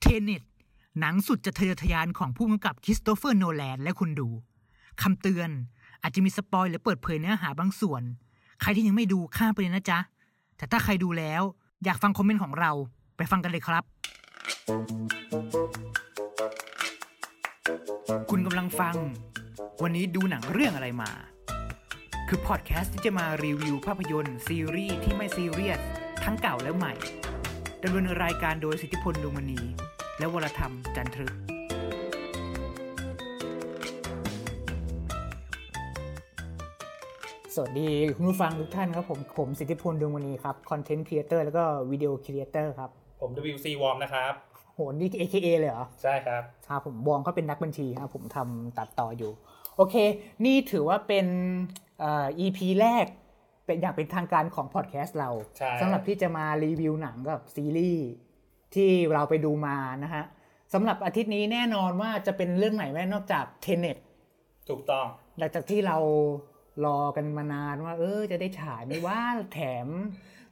Tenet หนังสุดทะเยอทะยานของผู้กำกับคริสโตเฟอร์โนแลนและคนดูคำเตือนอาจจะมี spoil หรือเปิดเผยเนื้อหาบางส่วน ใครที่ยังไม่ดูข้ามไปเลยนะจ๊ะ แต่ถ้าใครดูแล้ว อยากฟัง comment ของเราไปฟังกันเลยครับ คุณกำลังฟัง วันนี้ดูหนังเรื่องอะไรมา คือพอดแคสต์ที่จะมารีวิวภาพยนตร์ ซีรีส์ที่ไม่ซีเรียส ทั้งเก่าและใหม่ดำเนินรายการโดยสิทธิพลดวงมณี และวรธรรมจันทรึกสวัสดีคุณผู้ฟังทุกท่านครับผมผมสิทธิพลดวงมณีครับ content creator แล้วก็ video creator ครับ ผม WC Warm นะครับโหนี่ AKA เลยเหรอ ใช่ครับครับผมวองเขาเป็นนักบัญชีครับผมทำตัดต่ออยู่ โอเค นี่ถือว่าเป็นเอ่อ EP แรกเป็นอย่างเป็นทางการของพอดแคสต์เราใช่สำหรับที่จะมารีวิวหนังกับซีรีส์ ที่เราไปดูมานะฮะสำหรับอาทิตย์นี้แน่นอนว่าจะเป็นเรื่องไหนแม่นอกจากเทเน็ตถูกต้อง หลังจากที่เรารอกันมานานว่า เออจะได้ฉายไหม่ว่าแถม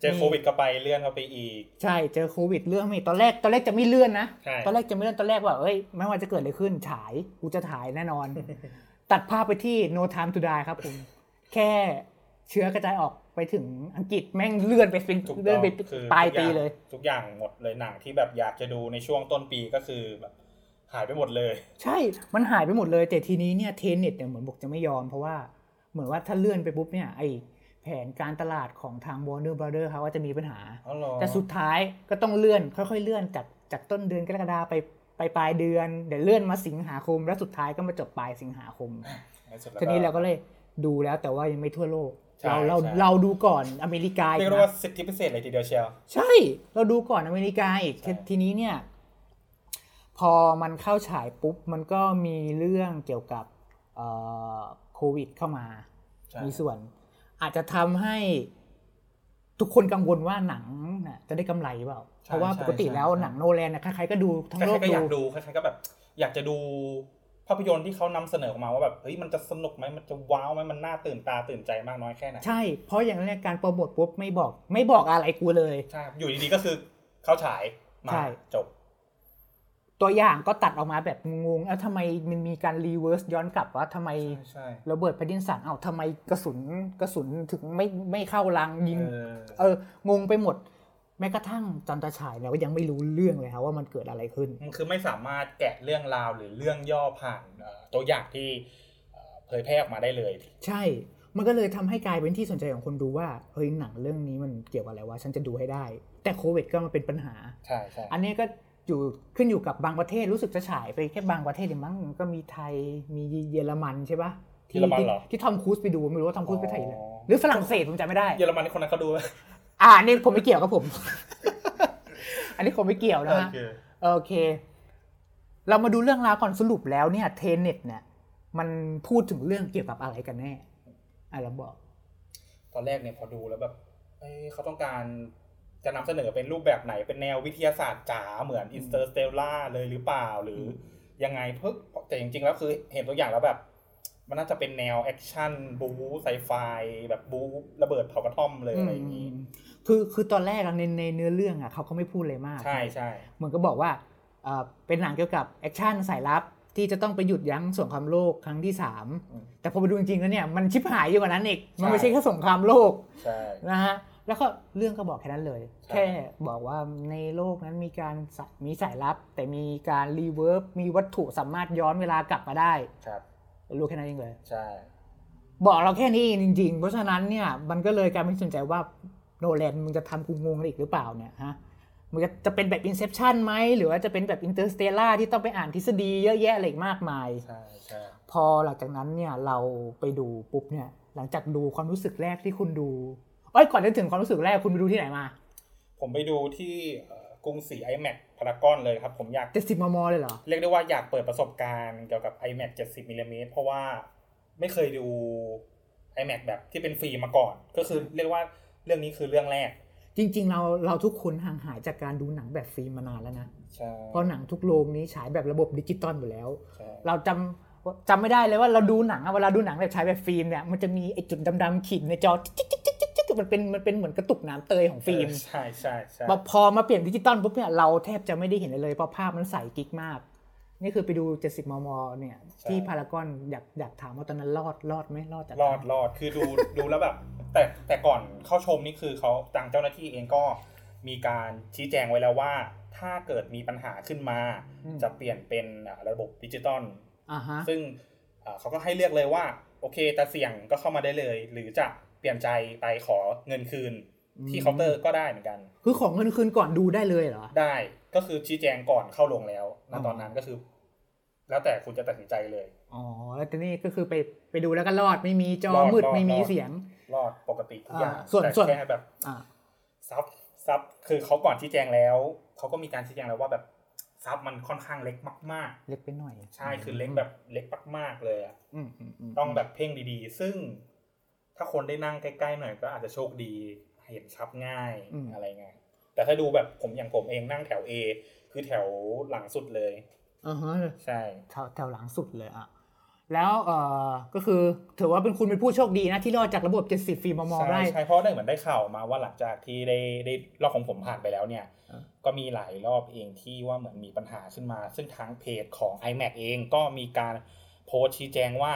เจอโควิดก็ไปเลื่อนเข้าไปอีก ใช่เจอโควิดเรื่องไม่ตอนแรกตอนแรกจะไม่เลื่อนนะใช่ตอนแรกจะไม่เลื่อนตอนแรกว่าเอ้ยไม่ว่าจะเกิดอะไรขึ้นฉายกูจะถ่ายแน่นอน ตัดภาพไปที่ No Time to Die ครับผมแค่ เชื้อกระจายออกไปถึงอังกฤษแม่งเลื่อนไปเป็นถูกเลื่ต้ออนงไปคือปลายทุกอปีงเลย ทุกอย่างหมดเลยหนังที่แบบอยากจะดูในช่วงต้นปีก็คือแบบหายไปหมดเลย ใช่มันหายไปหมดเลย แต่ทีนี้เนี่ยเทนเน็ตเนี่ยเหมือนบอกจะไม่ยอมเพราะว่าเหมือนว่าถ้าเลื่อนไปปุ๊บเนี่ยไอแผนการตลาดของทาง Warner Brother เขาว่าจะมีปัญหาอ๋อเหรอแต่สุดท้ายก็ต้องเลื่อนค่อยๆเลื่อนจากจากต้นเดือนกรกฎาไปไปปลายเดือนเดี๋ยวเลื่อนมาสิงหาคม แล้วสุดท้ายก็มาจบปลายสิงหาคมสุดแล้วทีนี้เราก็เลย ดูแล้วแต่ว่ายังไม่ทั่วโลกใช่เราเราใช่เราดูก่อนอเมริกาอีเรียกกได้นะว่าสิทธิพิเศษเลยทีเดียวเชียวใช่ เราดูก่อนอเมริกาอีกใช่ททีนี้เนี่ย พอมันเข้าฉายปุ๊บ มันก็มีเรื่องเกี่ยวกับเอ่อโควิดเข้ามาใช่มีส่วน อาจจะทำให้ทุกคนกังวลว่าหนังน่ะจะได้กำไรเปล่า เพราะว่าปกติแล้วหนังโนแลนน่ะใครๆก็ดูทั้งใครโลกๆก็อยากดูดูใครๆก็แบบอยากจะดู ภาพยนตร์ที่เขานำเสนอออกมาว่าแบบเฮ้ยมันจะสนุกไหมมันจะว้าวไหมมันน่าตื่นตาตื่นใจมากน้อยแค่ไหนใช่เพราะอย่างแรกการโปรโมทปุ๊บไม่บอก ไม่บอกอะไรกูเลยใช่อยู่ดีๆก็คือเขาฉายมาใช่จบ ตัวอย่างก็ตัดออกมาแบบงงๆแล้วทำไมมันมีการ reverse ย้อนกลับว่าทำไมใช่โรเบิร์ตแพตตินสันเอ้าทำไมกระสุนกระสุนถึงไม่ไม่เข้ารังยิง เออเอองงไปหมด แม้กระทั่งจันตาฉายเนี่ยก็ยังไม่รู้เรื่องเลยครับว่ามันเกิดอะไรขึ้นมันคือไม่สามารถแกะเรื่องราวหรือเรื่องย่อผ่านเอ่อตัวอย่างที่เอ่อเผยแพร่ออกมาได้เลย ใช่ มันก็เลยทำให้กลายเป็นที่สนใจของคนดูว่าเฮ้ยหนังเรื่องนี้มันเกี่ยวกับอะไรวะฉันจะดูให้ได้ แต่โควิดก็มาเป็นปัญหาใช่ใช่อันนี้ก็อยู่ขึ้นอยู่กับบางประเทศรู้สึกจะฉายไปแค่บางประเทศเองมั้งก็มีไทยมีเยอรมันใช่ปะเยอรมันเหรอที่ทอมครูซไปดูไม่รู้ว่าทอมครูซไปถ่ายอยู่ไหนอ๋อหรือฝรั่งเศสผมจำไม่ได้เยอรมันคนนั้นเขาดูไหม อ่าอันนี่ผมไม่เกี่ยวกับผม อันนี้ผมไม่เกี่ยวนะฮะโอเคโอเค เรามาดูเรื่องราวก่อนสรุปแล้วเนี่ย Tenet เนี่ยมันพูดถึงเรื่องเกี่ยวกับอะไรกันแน่อะเราบอก ตอนแรกเนี่ยพอดูแล้วแบบเอ้ยเขาต้องการจะนำเสนอเป็นรูปแบบไหนเป็นแนววิทยาศาสตร์จ๋าเหมือน Interstellar เลยหรือเปล่าหรือยังไงเพิ่งแต่จริงๆแล้วคือเห็นตัวอย่างแล้วแบบ มันน่าจะเป็นแนวแอคชั่นบู๊ไซไฟแบบบู๊ระเบิดเผากระท่อมเลยอะไรอย่างนี้คือคือตอนแรกอะในในเนื้อเรื่องอะเขาก็ไม่พูดเลยมาก ใช่ใช่เหมือนก็บอกว่าเอ่อเป็นหนังเกี่ยวกับแอคชั่นสายลับที่จะต้องไปหยุดยั้งสงครามโลกครั้งที่สามแต่พอไปดูจริงๆแล้วเนี่ยมันชิบหายอยู่กว่านั้นอีกมันไม่ใช่แค่สงครามโลกใช่นะฮะแล้วก็เรื่องก็บอกแค่นั้นเลยใช่แค่บอกว่าในโลกนั้นมีการสะมีสายลับ แต่มีการรีเวิร์บมีวัตถุสามารถย้อนเวลากลับมาได้ค รับรู้แค่นั้นเองเลย ใช่ บอกเราแค่นี้เองจริง ๆ เพราะฉะนั้นเนี่ยมันก็เลยกลายเป็นที่สนใจว่าโนแลนมึงจะทำกูงงอะไรอีกหรือเปล่าเนี่ยฮะมันจะจะเป็นแบบ Inception ไหมหรือว่าจะเป็นแบบ Interstellar ที่ต้องไปอ่านทฤษฎีเยอะแยะอะไรอีกมากมายใช่ใช่พอหลังจากนั้นเนี่ยเราไปดูปุ๊บเนี่ยหลังจากดูความรู้สึกแรกที่คุณดูเอ้ยก่อนจะถึงความรู้สึกแรกคุณไปดูที่ไหนมา ผมไปดูที่เอ่อกรุงศรี IMAX พารากอนเลยครับ ผมอยากเจ็ดสิบมมเลยเหรอ เรียกได้ว่าอยากเปิดประสบการณ์เกี่ยวกับ IMAX 70มิลลิเมตรเพราะว่าไม่เคยดู IMAX แบบที่เป็นฟิล์มมาก่อน ก็คือเรียกว่าเรื่องนี้คือเรื่องแรก จริง ๆ เราเราทุกคนห่างหายจากการดูหนังแบบฟิล์มมานานแล้วนะใช่เพราะหนังทุกโรงนี้ฉายแบบระบบดิจิตอลอยู่แล้วใช่เราจำจำไม่ได้เลยว่าเราดูหนังอะเวลาดูหนังแบบฉายแบบฟิล์มเนี่ยมันจะมีไอ้จุดดำๆขีดในจอจิ๊ก มันเป็นมันเป็นเหมือนกระตุกน้ำเตยของฟิล์มเออใช่ใช่ใช่พอมาเปลี่ยนดิจิตอลปุ๊บเนี่ยเราแทบจะไม่ได้เห็นเลยเลยเพราะภาพมันใสกิ๊กมาก นี่คือไปดู 70 มม เนี่ยที่พารากอนอยากอยากถามว่าตอนนั้นรอดรอดไหมรอดจากรอดรอดคือดูดูแล้วแบบ แต่แต่ก่อนเข้าชมนี่คือเขาทางเจ้าหน้าที่เองก็มีการชี้แจงไว้แล้วว่า ถ้าเกิดมีปัญหาขึ้นมา จะเปลี่ยนเป็นอ่าระบบดิจิตอลอ่าฮะซึ่งอ่าเขาก็ให้เลือกเลยว่า โอเคแต่เสี่ยงก็เข้ามาได้เลย หรือจะเป ลี่ยนใจไปขอเงินคืนที่เคาน์เตอร์ก็ได้เหมือนกัน คือของเงินคืนก่อนดูได้เลยเหรอ ได้ ก็คือชี้แจงก่อนเข้าลงแล้วณอ๋อตอนนั้นก็คือ แล้วแต่คุณจะตัดสินใจเลย อ๋อ แล้วทีนี้ก็คือไปไปดูแล้วก็รอดไม่มีจอรอดมืดรอดไม่มีรอดเสียง รอดปกติทุกอย่างอ่าส่วนแต่ส่วนแค่แบบอ่าซับซับคือเขาก่อนชี้แจงแล้ว เขาก็มีการชี้แจงแล้วว่าแบบซับมันค่อนข้างเล็กมากเล็กไปหน่อยๆใช่ คือเล็กแบบเล็กมากๆเลยอะอืมอืมมต้องแบบเพ่งดีๆ ซึ่ง ถ้าคนได้นั่งใกล้ๆหน่อยก็อาจจะโชคดีเห็นซับง่ายอะไรเงี้ยแต่ถ้าดูแบบผมอย่างผมเองนั่งแถว A คือแถวหลังสุดเลยอ่าฮะใช่แถวแถวหลังสุดเลยอะแล้วเอ่อก็คือถือว่าเป็นคุณเป็นผู้โชคดีนะที่รอดจากระบบ 70 ฟิล์มมใช่ได้ใช่เพราะได้เหมือนได้ข่าวมาว่าหลังจากที่ได้ได้รอบของผมผ่านไปแล้วเนี่ยอ่าก็มีหลายรอบเองที่ว่าเหมือนมีปัญหาขึ้นมา ซึ่งทางเพจของ iMac เองก็มีการโพสต์ชี้แจงว่า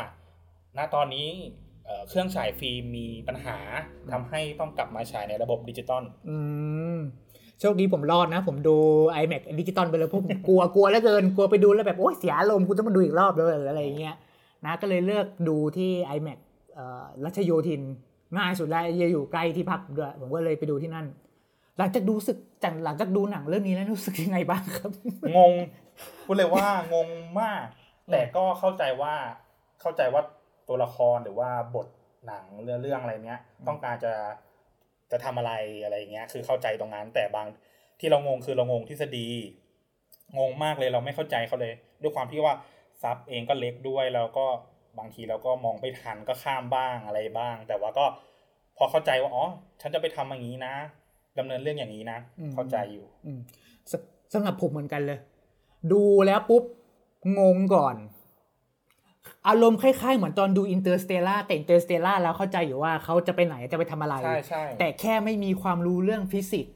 ณตอนนี้ เอ่อเครื่องฉายฟิล์มมีปัญหาทำให้ต้องกลับมาฉายในระบบดิจิตอลอืมโชคดีผมรอดนะ ผมดู iMac ดิจิตอลไปเลยเพราะผมกลัวกลัวเหลือเกินกลัวไปดูแล้วแบบ โอ้ยเสียอารมณ์กูต้องมาดูอีกรอบเลยอะไรอย่างเงี้ยนะก็เลยเลือกดูที่ iMac เอ่อรัชโยธินง่ายสุดแล้วอยู่ใกล้ที่พักด้วยผมก็เลยไปดูที่นั่น หลังจากดูสึกจากหลังจากดูหนังเรื่องนี้แล้วรู้สึกยังไงบ้างครับ งงพูดเลยว่างงมาก แต่ก็เข้าใจว่าเข้าใจว่า ตัวละครหรือว่าบทหนังเรื่องเรื่องอะไรเนี้ย ต้องการจะจะทำอะไรอะไรเงี้ย คือเข้าใจตรงนั้น แต่บางที่เรางงคือเรางงทฤษฎี งงมากเลยเราไม่เข้าใจเขาเลย ด้วยความที่ว่า sub เองก็เล็กด้วยแล้วก็บางทีเราก็มองไม่ทันก็ข้ามบ้างอะไรบ้าง แต่ว่าก็พอเข้าใจว่าอ๋อฉันจะไปทำอย่างนี้นะดำเนินเรื่องอย่างนี้นะอืมเข้าใจอยู่ อืมสสำหรับผมเหมือนกันเลย ดูแล้วปุ๊บงงก่อน อารมณ์คล้ายๆ เหมือนตอนดู Interstellar แต่ Interstellar แล้วเข้าใจอยู่ว่าเขาจะไปไหนจะไปทำอะไร ใช่ใช่แต่แค่ไม่มีความรู้เรื่องฟิสิกส์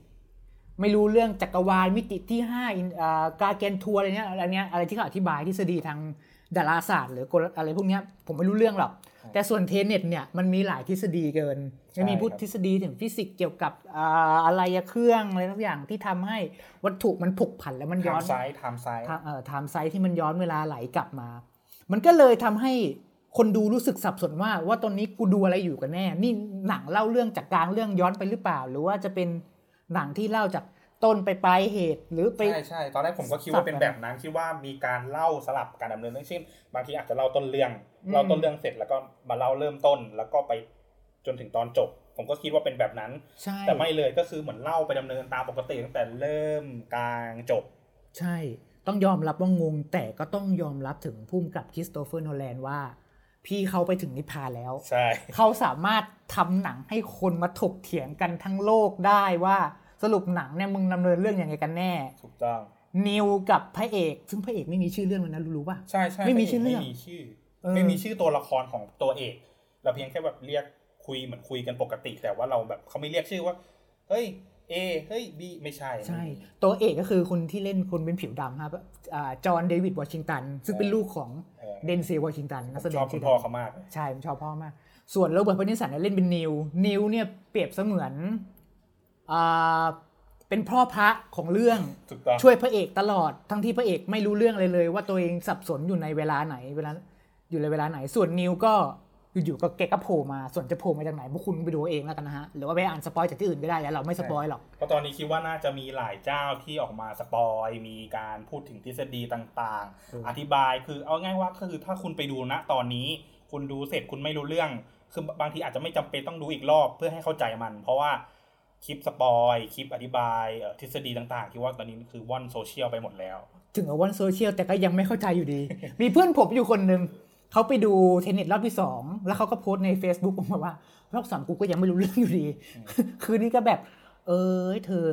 ไม่รู้เรื่องจักรวาลมิติที่ห้าอินอ่ากาเกนทัวร์อะไรเนี้ยอะไรเนี้ยอะไรที่เขาอธิบายทฤษฎีทางดาราศาสตร์ หรือกลอะไรพวกเนี้ยผมไม่รู้เรื่องหรอก แต่ส่วนเทเน็ตเนี่ยมันมีหลายทฤษฎีเกินมันมีพูดทฤษฎีถึงฟิสิกส์เกี่ยวกับอ่าอะไรอะเครื่องอะไรทุกอย่างที่ทำให้วัตถุมันผกผันแล้วมันย้อนทำไซส์ทำไซส์ทางเอ่อไทม์ไซส์ที่มันย้อนเวลาไหลกลับมา มันก็เลยทำให้คนดูรู้สึกสับสนว่าว่าตอนนี้กูดูอะไรอยู่กันแน่ นี่หนังเล่าเรื่องจากกลางเรื่องย้อนไปหรือเปล่า หรือว่าจะเป็นหนังที่เล่าจากต้นไปปลายเหตุหรือไปใช่ใช่ตอนแรกผมก็คิดว่าเป็นแบบนั้นคิดว่ามีการเล่าสลับการดำเนินเรื่องเช่นบางทีอาจจะเล่าต้นเรื่องอืมเล่าต้นเรื่องเสร็จแล้วก็มาเล่าเริ่มต้นแล้วก็ไปจนถึงตอนจบ ผมก็คิดว่าเป็นแบบนั้นใช่แต่ไม่เลยก็คือเหมือนเล่าไปดำเนินตามปกติตั้งแต่เริ่มกลางจบ ใช่ ต้องยอมรับว่างง แต่ก็ต้องยอมรับถึงพุ่มกับคริสโตเฟอร์โนแลนว่า พี่เขาไปถึงนิพพานแล้ว ใช่ เขาสามารถทำหนังให้คนมาถกเถียงกันทั้งโลกได้ว่าสรุปหนังเนี่ยมึงดำเนินเรื่องยังไงกันแน่ ถูกต้อง นิวกับพระเอก ซึ่งพระเอกไม่มีชื่อเรื่องเลยนะรู้ป่ะ ใช่ใช่ไม่มีชื่อเรื่อง ไม่มีชื่อเออไม่มีชื่อตัวละครของตัวเอก เราเพียงแค่แบบเรียกคุยเหมือนคุยกันปกติ แต่ว่าเราแบบเขาไม่เรียกชื่อว่า เฮ้ย เอเฮ้ยบีไม่ใช่ ใช่ ตัวเอกก็คือคนที่เล่นคนเป็นผิวดำครับอ่าจอห์นเดวิดวอชิงตัน ซึ่งเป็นลูกของเออเดนเซลวอชิงตันนักแสดงคุชื่ณอพ่อดัง ชอบคุณพ่อเขามากเลยใช่ผมชอบพ่อมาก ส่วนโรเบิร์ตพาร์ตินสันเนี่ยเล่นเป็นนีล นีลเนี่ยเปรียบเสมือนอ่าเป็นพ่อพระของเรื่องถูกต้องช่วยพระเอกตลอด ทั้งที่พระเอกไม่รู้เรื่องเลยเลย ว่าตัวเองสับสนอยู่ในเวลาไหนเวลาอยู่ในเวลาไหน ส่วนนีลก็ อยู่ๆก็แกก็โผล่มาส่วนจะโผล่มาจากไหนพวกคุณไปดูเอาเองแล้วกันนะฮะหรือว่าไปอ่าน spoil จากที่อื่นก็ได้แล้วเราไม่ spoil หรอกเพราะตอนนี้คิดว่าน่าจะมีหลายเจ้าที่ออกมา spoil มีการพูดถึงทฤษฎีต่างเออๆอธิบายคือเอาง่ายว่าก็คือถ้าคุณไปดูณตอนนี้ คุณดูเสร็จคุณไม่รู้เรื่อง คือบางทีอาจจะไม่จำเป็นต้องดูอีกรอบเพื่อให้เข้าใจมัน เพราะว่าคลิป spoil คลิปอธิบายเอ่อทฤษฎีต่างๆ ที่ว่าตอนนี้คือว่อนโซเชียลไปหมดแล้ว ถึงกับว่อนโซเชียลแต่ก็ยังไม่เข้าใจอยู่ดี มีเพื่อนผมอยู่คนหนึ่ง เขาไปดู Tenet รอบที่สองแล้วเขาก็โพสต์ใน Facebook ออกมาว่า รอบสามกูก็ยังไม่รู้เรื่องอยู่ดี คือนี่ก็แบบ เออเธอ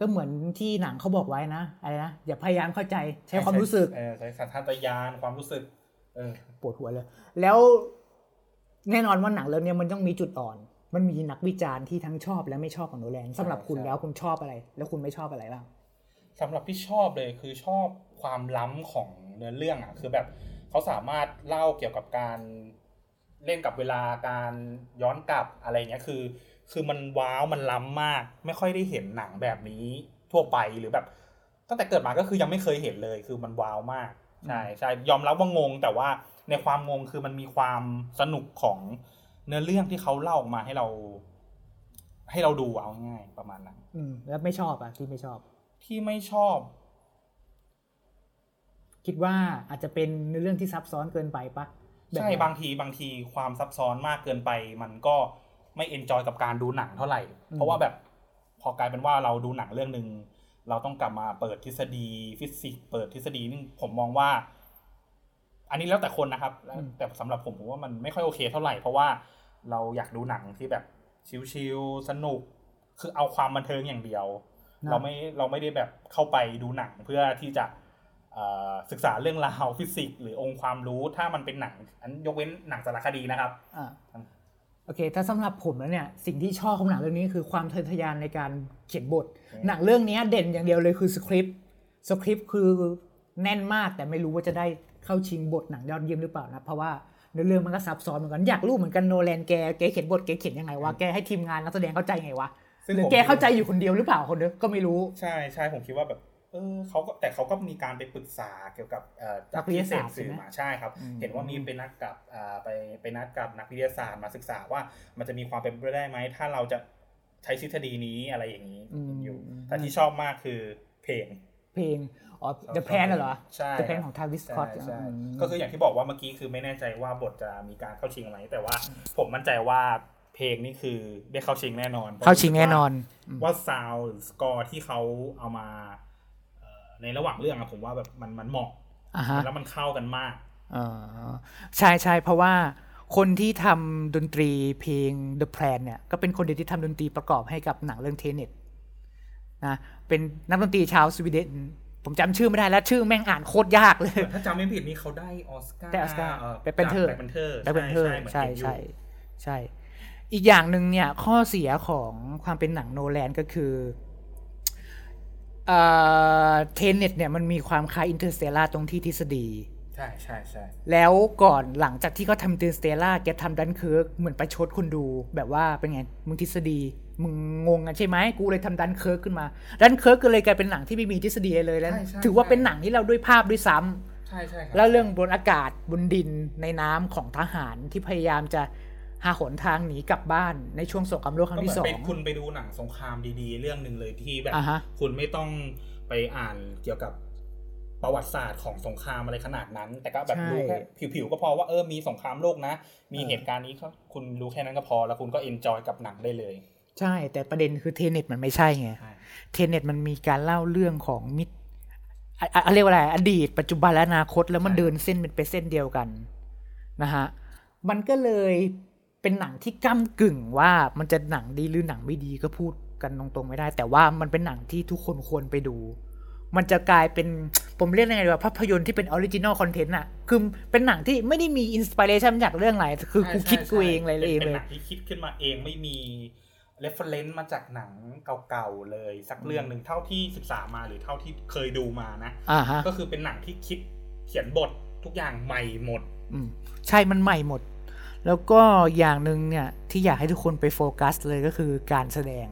ก็เหมือนที่หนังเขาบอกไว้นะอะไรนะอย่าพยายามเข้าใจใช้ความรู้สึกเออใช้สัญชาตญาณความรู้สึกเออปวดหัวเลย แล้วแน่นอนว่าหนังเรื่องนี้มันต้องมีจุดอ่อน มันมีนักวิจารณ์ที่ทั้งชอบและไม่ชอบของโนแลนสำหรับคุณใช่แล้วคุณชอบอะไร แล้วคุณไม่ชอบอะไรบ้างสำหรับที่ชอบเลยคือชอบความล้ำของเนื้อเรื่องอะ คือแบบ เขาสามารถเล่าเกี่ยวกับการเล่นกับเวลาการย้อนกลับอะไรเงี้ยคือ คือมันว้าวมันล้ำมาก ไม่ค่อยได้เห็นหนังแบบนี้ทั่วไปหรือแบบ ตั้งแต่เกิดมาก็คือยังไม่เคยเห็นเลย คือมันว้าวมากใช่ใช่ยอมรับว่างง แต่ว่าในความงงคือมันมีความสนุกของเนื้อเรื่องที่เขาเล่าออกมาให้เรา ให้เราดูเอาง่ายๆประมาณนั้น อืมแล้วไม่ชอบอะที่ไม่ชอบ ที่ไม่ชอบ คิดว่าอาจจะเป็นในเรื่องที่ซับซ้อนเกินไปปะแบบใช่ไหนบางทีบางทีความซับซ้อนมากเกินไป มันก็ไม่ enjoy กับการดูหนังเท่าไหร่ เพราะว่าแบบพอกลายเป็นว่าเราดูหนังเรื่องหนึ่งเราต้องกลับมาเปิดทฤษฎีฟิสิกส์เปิดทฤษฎีนี่ผมมองว่า อันนี้แล้วแต่คนนะครับแล้วแต่สำหรับผมผมว่ามันไม่ค่อยโอเคเท่าไหร่เพราะว่าเราอยากดูหนังที่แบบชิลๆสนุก คือเอาความบันเทิงอย่างเดียวนะเราไม่เราไม่ได้แบบเข้าไปดูหนังเพื่อที่จะเอ่อ ศึกษาเรื่องราวฟิสิกส์หรือองค์ความรู้ถ้ามันเป็นหนังอันยกเว้นหนังสารคดีนะครับอ่าโอเค ถ้าสำหรับผมแล้วเนี่ยสิ่งที่ชอบของหนังเรื่องนี้คือความทะเยอทะยานในการเขียนบทอืมหนังเรื่องนี้เด่นอย่างเดียวเลยคือสคริปต์สคริปต์คือแน่นมากแต่ไม่รู้ว่าจะได้เข้าชิงบทหนังยอดเยี่ยมหรือเปล่านะเพราะว่าเนื้อเรื่องมันก็ซับซ้อนเหมือนกันอยากรู้เหมือนกันโนแลนแกแกเขียนบทแกเขียนยังไงวะแกให้ทีมงานนักแสดงเข้าใจไงวะซึ่งหรือผมแกเข้าใจอยู่คนเดียวหรือเปล่าคนเดียวก็ไม่รู้ใช่ใช่ผมคิดว่าแบบ เออเขาก็แต่เขาก็มีการไปปรึกษาเกี่ยวกับเอ่อนักวิทยาศาสตร์ที่เสพสื่อใช่ไหมมาใช่ครับอืมเห็นว่ามีไปนัดกับอ่าไปไปนัดกับนักวิทยาศาสตร์มาศึกษาว่ามันจะมีความเป็นไปได้ไหม ถ้าเราจะใช้ทฤษฎีนี้อะไรอย่างนี้อยู่ แต่ที่ชอบมากคือเพลงเพลงอ๋อ The Plan น่ะเหรอใช่ The Plan ของ Travis Scott ใช่ใช่ก็คืออย่างที่บอกว่าเมื่อกี้คือไม่แน่ใจว่าบทจะมีการเข้าชิงไหมแต่ว่าผมมั่นใจว่าเพลงนี่คือได้เข้าชิงแน่นอน เข้าชิงแน่นอน ว่า sound หรือสกอร์ที่เขาเอามาเอ่อ ในระหว่างเรื่องอะผมว่าแบบมันมันเหมาะอ่าฮะแล้วมันเข้ากันมากอ่าใช่ใช่เพราะว่าคนที่ทำดนตรีเพลง The Plan เนี่ยก็เป็นคนเดียวที่ทำดนตรีประกอบให้กับหนังเรื่องเทเน็ตนะเป็นนักดนตรีชาวสวีเดนผมจำชื่อไม่ได้แล้วชื่อแม่งอ่านโคตรยากเลย ถ้าจำไม่ผิดนี่เขาได้ออสการ์ได้ออสการ์ Black Panther Black Panther Black Panther ใช่ใช่ใช่ใช่ใช่ อีกอย่างหนึ่งเนี่ยข้อเสียของความเป็นหนังโนแลนก็คือ เทเน็ตเนี่ยมันมีความคล้าย Interstellar ตรงที่ทฤษฎี ใช่ใช่ใช่แล้วก่อนหลังจากที่เขาทำ Interstellar แกทำดันเคิร์กเหมือนประชดคนดูแบบว่าเป็นไง มึงทฤษฎี มึงงงกันใช่ไหมกูเลยทำดันเคิร์กขึ้นมา ดันเคิร์กก็เลยกลายเป็นหนังที่ไม่มีทฤษฎีเลยแล้ว ถือว่าเป็นหนังที่เล่าด้วยภาพด้วยซ้ำใช่ใช่ครับแล้วเรื่องบนอากาศบนดินในน้ำของทหารที่พยายามจะ หาหนทางหนีกลับบ้านในช่วงสงครามโลกครั้ก็งเหมือนเป็นคุณไปดูหนังสงครามดีๆ เรื่องหนึ่งเลยที่แบบอ่าฮะคุณไม่ต้องไปอ่านเกี่ยวกับประวัติศาสตร์ของสงครามอะไรขนาดนั้น แต่ก็แบบใช่รู้แค่ผิวๆก็พอว่าเออมีสงครามโลกนะ มีเออเหตุการณ์นี้ก็คุณรู้แค่นั้นก็พอ แล้วคุณก็ enjoy กับหนังได้เลย ใช่ แต่ประเด็นคือเทเน็ตมันไม่ใช่ไงใช่เทเน็ตมันมีการเล่าเรื่องของมิติอะอะเรียกว่าอะไรอดีต ปัจจุบันและอนาคตแล้วมันเดินเส้นเป็นไปเส้นเดียวกันนะฮะมันก็เลย เป็นหนังที่ก้ำกึ่งว่ามันจะหนังดีหรือหนังไม่ดีก็พูดกันตรงๆไม่ได้ แต่ว่ามันเป็นหนังที่ทุกคนควรไปดู มันจะกลายเป็นผมเรียกยังไงดีว่าภาพยนตร์ที่เป็น original content อะ คือเป็นหนังที่ไม่ได้มี inspiration จากเรื่องไหนคือกูใช่คิดใช่กูเองอะไรเองเลยเป็นหนังที่คิดขึ้นมาเองไม่มี reference มาจากหนังเก่าๆเลยสักเรื่องหนึ่งเท่าที่ศึกษามาหรือเท่าที่เคยดูมานะอ่าฮะก็คือเป็นหนังที่คิดเขียนบททุกอย่างใหม่หมดอืมใช่มันใหม่หมด แล้วก็อย่างหนึ่งเนี่ยที่อยากให้ทุกคนไปโฟกัสเลยก็คือการแสดง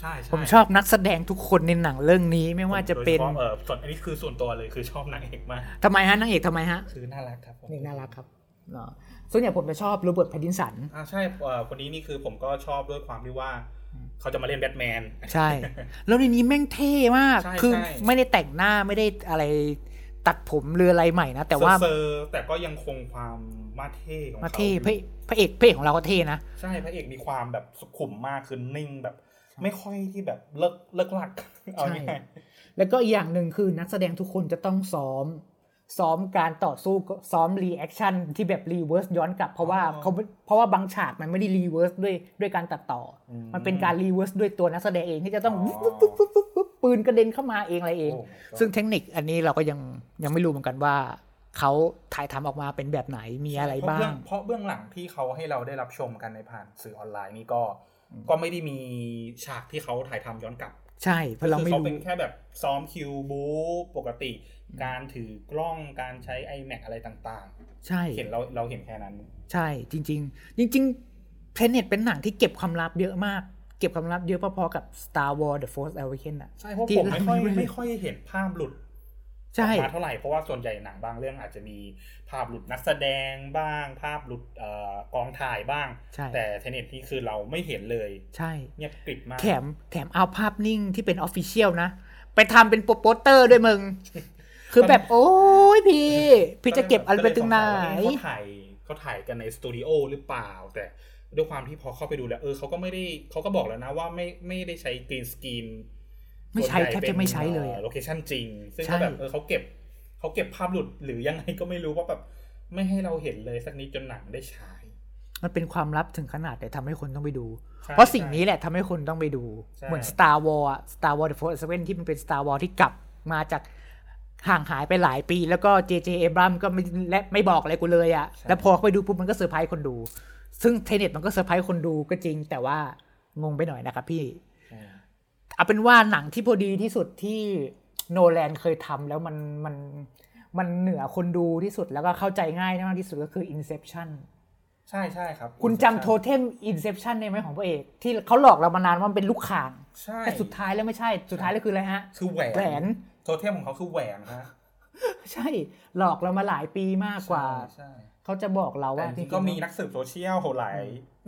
ใช่ใช่ผมชอบนักแสดงทุกคนในหนังเรื่องนี้ไม่ว่าจะเป็นโดยฉพาเออส่วนอันนี้คือส่วนตัวเลยคือชอบนางเอกมากทำไมฮะนางเอกทำไมฮะคือน่ารักครับผมนี่น่ารักครับเนาะส่วนใหญ่ผมจะชอบโรเบิร์ตแพตตินสันอ่าใช่เอ่อคนนี้นี่คือผมก็ชอบด้วยความที่ว่าเขาจะมาเล่นแบทแมน ใช่ แล้วในนี้แม่งเท่มากใช่คือใช่ไม่ได้แต่งหน้าไม่ได้อะไร ตัดผมหรืออะไรใหม่นะแต่ว่าเซอร์ๆแต่ก็ยังคงความมาเท่ของมาเขาเท่อยู่พระพระเอกพระเอกของเราก็เท่นะใช่พระเอกมีความแบบสุขุมมากคือนิ่งแบบ ไม่ค่อยที่แบบเลิ่กเลิ่กลั่กเอาใช่ง่ายแล้วก็อีกอย่างหนึ่งคือนักแสดงทุกคนจะต้องซ้อม ซ้อมการต่อสู้ซ้อม reaction ที่แบบ reverse ย้อนกลับ เพราะว่าเขาเพราะว่าบางฉากมันไม่ได้ reverse ด้วยด้วยการตัดต่ออมมันเป็นการ reverse ด้วยตัวนักแสดงเองที่จะต้องอ๋อปุ๊บปุ๊บปุ๊บ ปุ๊บปุ๊บปืนกระเด็นเข้ามาเองอะไรเองโอ้ซึ่งเทคนิคอันนี้เราก็ยังยังไม่รู้เหมือนกันว่าเขาถ่ายทำออกมาเป็นแบบไหนมีอะไรบ้าเพะเองเพราะเบื้องหลังที่เขาให้เราได้รับชมกันในผ่านสื่อออนไลน์นี่ก็ ก็ไม่ได้มีฉากที่เขาถ่ายทำย้อนกลับ ใช่เพราะเราคือไม่เขารู้เป็นแค่แบบซ้อมคิวบูปกติ การถือกล้องการใช้ iMac อะไรต่างใช่ๆเห็นเราเราเห็นแค่นั้น ใช่จริง ๆ จริง ๆเทนเน็ตเป็นหนังที่เก็บความลับเยอะมาก เก็บความลับเยอะพอๆกับ Star Wars The Force Awakens อะใช่เพราะที่ผมไม่ค่อยเราไม่รู้ไม่ค่อยเห็นภาพหลุดใช่ออกมาเท่าไหร่เพราะว่าส่วนใหญ่หนังบางเรื่องอาจจะมีภาพหลุดนักแสดงบ้าง ภาพหลุดเอ่อกองถ่ายบ้างใช่แต่เทเน็ตนี่คือเราไม่เห็นเลย ใช่เงียบกริบมากแถมแถมเอาภาพนิ่งที่เป็น official นะ ไปทำเป็นโปสเตอร์ด้วยมึง คือแบบโอ้ยพี่ พี่จะเก็บอะไรไปถึงไหนเขาถ่ายเขาถ่ายกันในสตูดิโอหรือเปล่า แต่ ด้วยความที่พอเข้าไปดูแล้ว เออเขาก็ไม่ได้เขาก็บอกแล้วนะว่าไม่ไม่ได้ใช้ green screenไม่ใช้แทบจะไม่ใช้เลยอะโลเคชั่นจริง ซึ่งใช่ก็แบบเออเขาเก็บเขาเก็บภาพหลุดหรือยังไงก็ไม่รู้ว่าแบบไม่ให้เราเห็นเลยสักนิดจนหนังได้ฉายมันเป็นความลับถึงขนาดแต่ทำให้คนต้องไปดูใช่เพราะสิ่งนี้แหละทำให้คนต้องไปดูใช่เหมือน Star Wars อะ Star Wars The Force Awakens ที่มันเป็น Star Wars ที่กลับมาจากห่างหายไปหลายปี แล้วก็ JJ Abrams ก็ไม่และไม่บอกอะไรกูเลยอะแล้วพอไปดูปุ๊บมันก็เซอร์ไพรส์คนดู ซึ่งเทเน็ตมันก็เซอร์ไพรส์คนดูก็จริง แต่ว่างงไปหน่อยนะครับพี่ใช่เอาเป็นว่าหนังที่พอดีที่สุดที่โนแลนเคยทำแล้วมันมันมันเหนือคนดูที่สุดแล้วก็เข้าใจง่ายมากที่สุดก็คือ Inception ใช่ใช่ครับ คุณจำ totem Inception ได้ไหมของพระเอก ที่เขาหลอกเรามานานว่ามันเป็นลูกข่างใช่แต่สุดท้ายแล้วไม่ใช่ สุดท้ายแล้วคืออะไรฮะ คือแหวนแหวนโทเทมของเขาคือแหวนฮะ ใช่หลอกเรามาหลายปีมากกว่าใช่เขาจะบอกเราแต่ว่าจริงๆก็มีนักสืบโซเชียลหลาย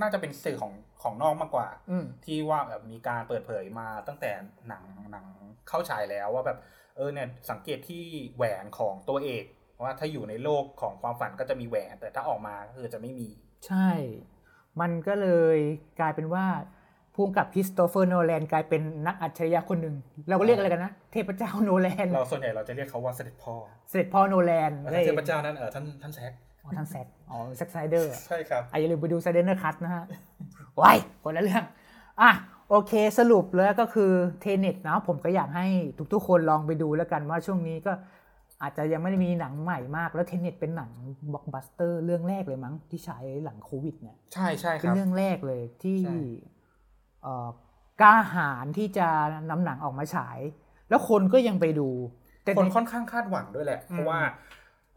น่าจะเป็นสื่อของของนอกมากกว่าอืมที่ว่าแบบมีการเปิดเผยมาตั้งแต่หนังหนังเข้าฉายแล้วว่าแบบเออเนี่ยสังเกตที่แหวนของตัวเอกว่าถ้าอยู่ในโลกของความฝันก็จะมีแหวน แต่ถ้าออกมาก็คือจะไม่มี ใช่ มันก็เลยกลายเป็นว่า ถึงกับคริสโตเฟอร์โนแลนกลายเป็นนักอัจฉริยะคนหนึ่ง เราก็เรียกอะไรกันนะ เทพเจ้าโนแลน เราส่วนใหญ่เราจะเรียกเขาว่าเสด็จพ่อ เสด็จพ่อโนแลนแต่ถ้าเทพเจ้านั้นเออท่านท่านแซกอ๋อท่านแซดอ๋อ Zack Snyder ใช่ครับอะอย่าลืมไปดู Snyder Cut นะฮะไว้คนละเรื่อง อะโอเคสรุปแล้วก็คือเทเน็ตนะผมก็อยากให้ทุกๆคนลองไปดูแล้วกันว่าช่วงนี้ก็อาจจะยังไม่ได้มีหนังใหม่มาก แล้วเทเน็ตเป็นหนังบล็อกบัสเตอร์เรื่องแรกเลยมั้งที่ฉายหลังโควิดเนี่ยใช่ใช่คเป็นเรื่องแรกเลยที่ใช่เอ่อ กล้าหาญที่จะนำหนังออกมาฉาย แล้วคนก็ยังไปดู แต่คนในค่อนข้างคาดหวังด้วยแหละอืมเพราะว่า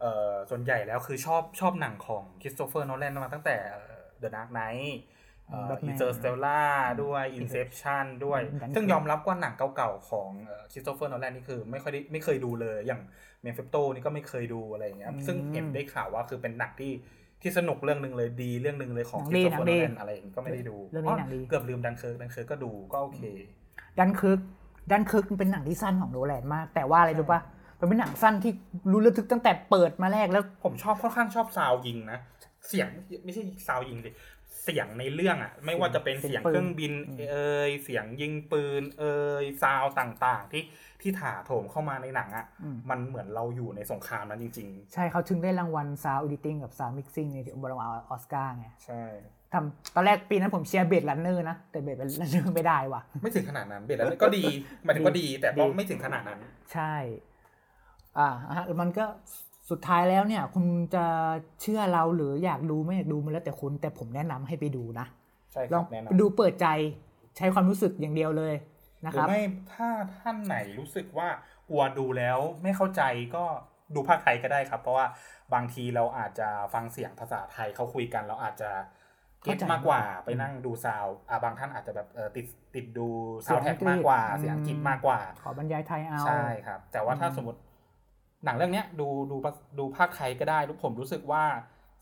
เอ่อส่วนใหญ่แล้วคือชอบชอบหนังของคริสโตเฟอร์โนแลนมาตั้งแต่ The Dark Knight Interstellar ด้วย Inception ด้วย Dunkirk ซึ่งยอมรับว่าหนังเก่าๆ ของคริสโตเฟอร์โนแลนนี่คือไม่ค่อยได้ไม่เคยดูเลยอย่าง Memento นี่ก็ไม่เคยดูอะไรอย่างเงี้ยอืมซึ่งเห็นได้ข่าวว่าคือเป็นหนังที่ ที่สนุกเรื่องหนึ่งเลยดีเรื่องหนึ่งเลยของหนังดีคริสโตเฟอร์หนัโนงดีอะไรอย่างงี้ก็ไม่ได้ดูเรื่องนี้หนังดีเกือบลืม Dunkirk Dunkirk ก็ดูก็โอเค ดันคึกดันคึกมันเป็นหนังที่สั้นของโนแลนมาก แต่ว่าอะไรรู้ปะมันเป็นหนังสั้นที่รู้ระทึกตั้งแต่เปิดมาแรกแล้วผมชอบค่อนข้างชอบซาวยิงนะเสียงไม่ใช่ซาวยิงสิ เสียงในเรื่องอะไม่ว่าจะเป็นเสีเสียยงงปืนเครื่องบินอืมเอ่ยเสียงยิงปืน เอ่ยซาวต่างๆ ที่ที่ถาโถมเข้ามาในหนังอะอืมมันเหมือนเราอยู่ในสงครามนั้นจริงใช่เขาถึงได้รางวัล Sound Editing กับ Sound Mixing ในรางวัลออสการ์ไงๆใช่ทำตอนแรกปีนั้นผมเชียร์ Blade Runner นะ แต่ Blade Runner ไม่ได้ว่ะ ไม่ถึงขนาดนั้นเบสแล้วก็ดีหมายถึงว่าดี แต่ก็ดีไม่ถึงขนาดนั้น ใช่ อ่าฮะมันก็ สุดท้ายแล้วเนี่ย คุณจะเชื่อเราหรืออยากดูไม่อยากดูมันแล้วแต่คุณ แต่ผมแนะนำให้ไปดูนะใช่ครับแน่นอไปนดูเปิดใจใช้ความรู้สึกอย่างเดียวเลยนะหครือรับไม่ถ้าท่านไหนรู้สึกว่ากลัวดูแล้วไม่เข้าใจก็ดูพากย์ไทยก็ได้ครับ เพราะว่าบางทีเราอาจจะฟังเสียงภาษาไทยเขาคุยกัน เราอาจจะเก็ตเข้าใจมากกว่าอืมไปนั่งดู sound อะบางท่านอาจจะแบบเออติดติดดูเสีซายงด์แท็กอังกฤษมากกว่าอืมเสียงอังกฤษมากกว่า ขอบรรยายไทยเอาใช่ครับ แต่ว่าถ้าอืมสมมติ หนังเรื่องเนี้ยดูดูดูพากย์ไทยก็ได้ลูกผมรู้สึกว่า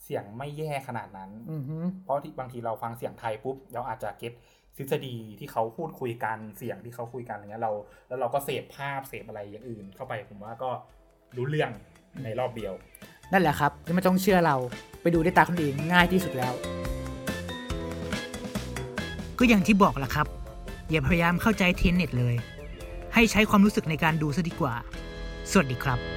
เสียงไม่แย่ขนาดนั้นอือฮึเพราะที่บางทีเราฟังเสียงไทยปุ๊บเราอาจจะ get ทฤษฎีที่เขาพูดคุยกันเสียงที่เขาคุยกันอะไรเงี้ยเรา แล้วเราก็เสพภาพเสพอะไรอย่างอื่น เข้าไปผมว่าก็รู้เรื่องในรอบเดียว นั่นแหละครับไม่ต้องเชื่อเราไปดูด้วยตาคนเองง่ายที่สุดแล้ว ก็อย่างที่บอกแหละครับ อย่าพยายามเข้าใจเทนเน็ตเลย ให้ใช้ความรู้สึกในการดูซะดีกว่า สวัสดีครับ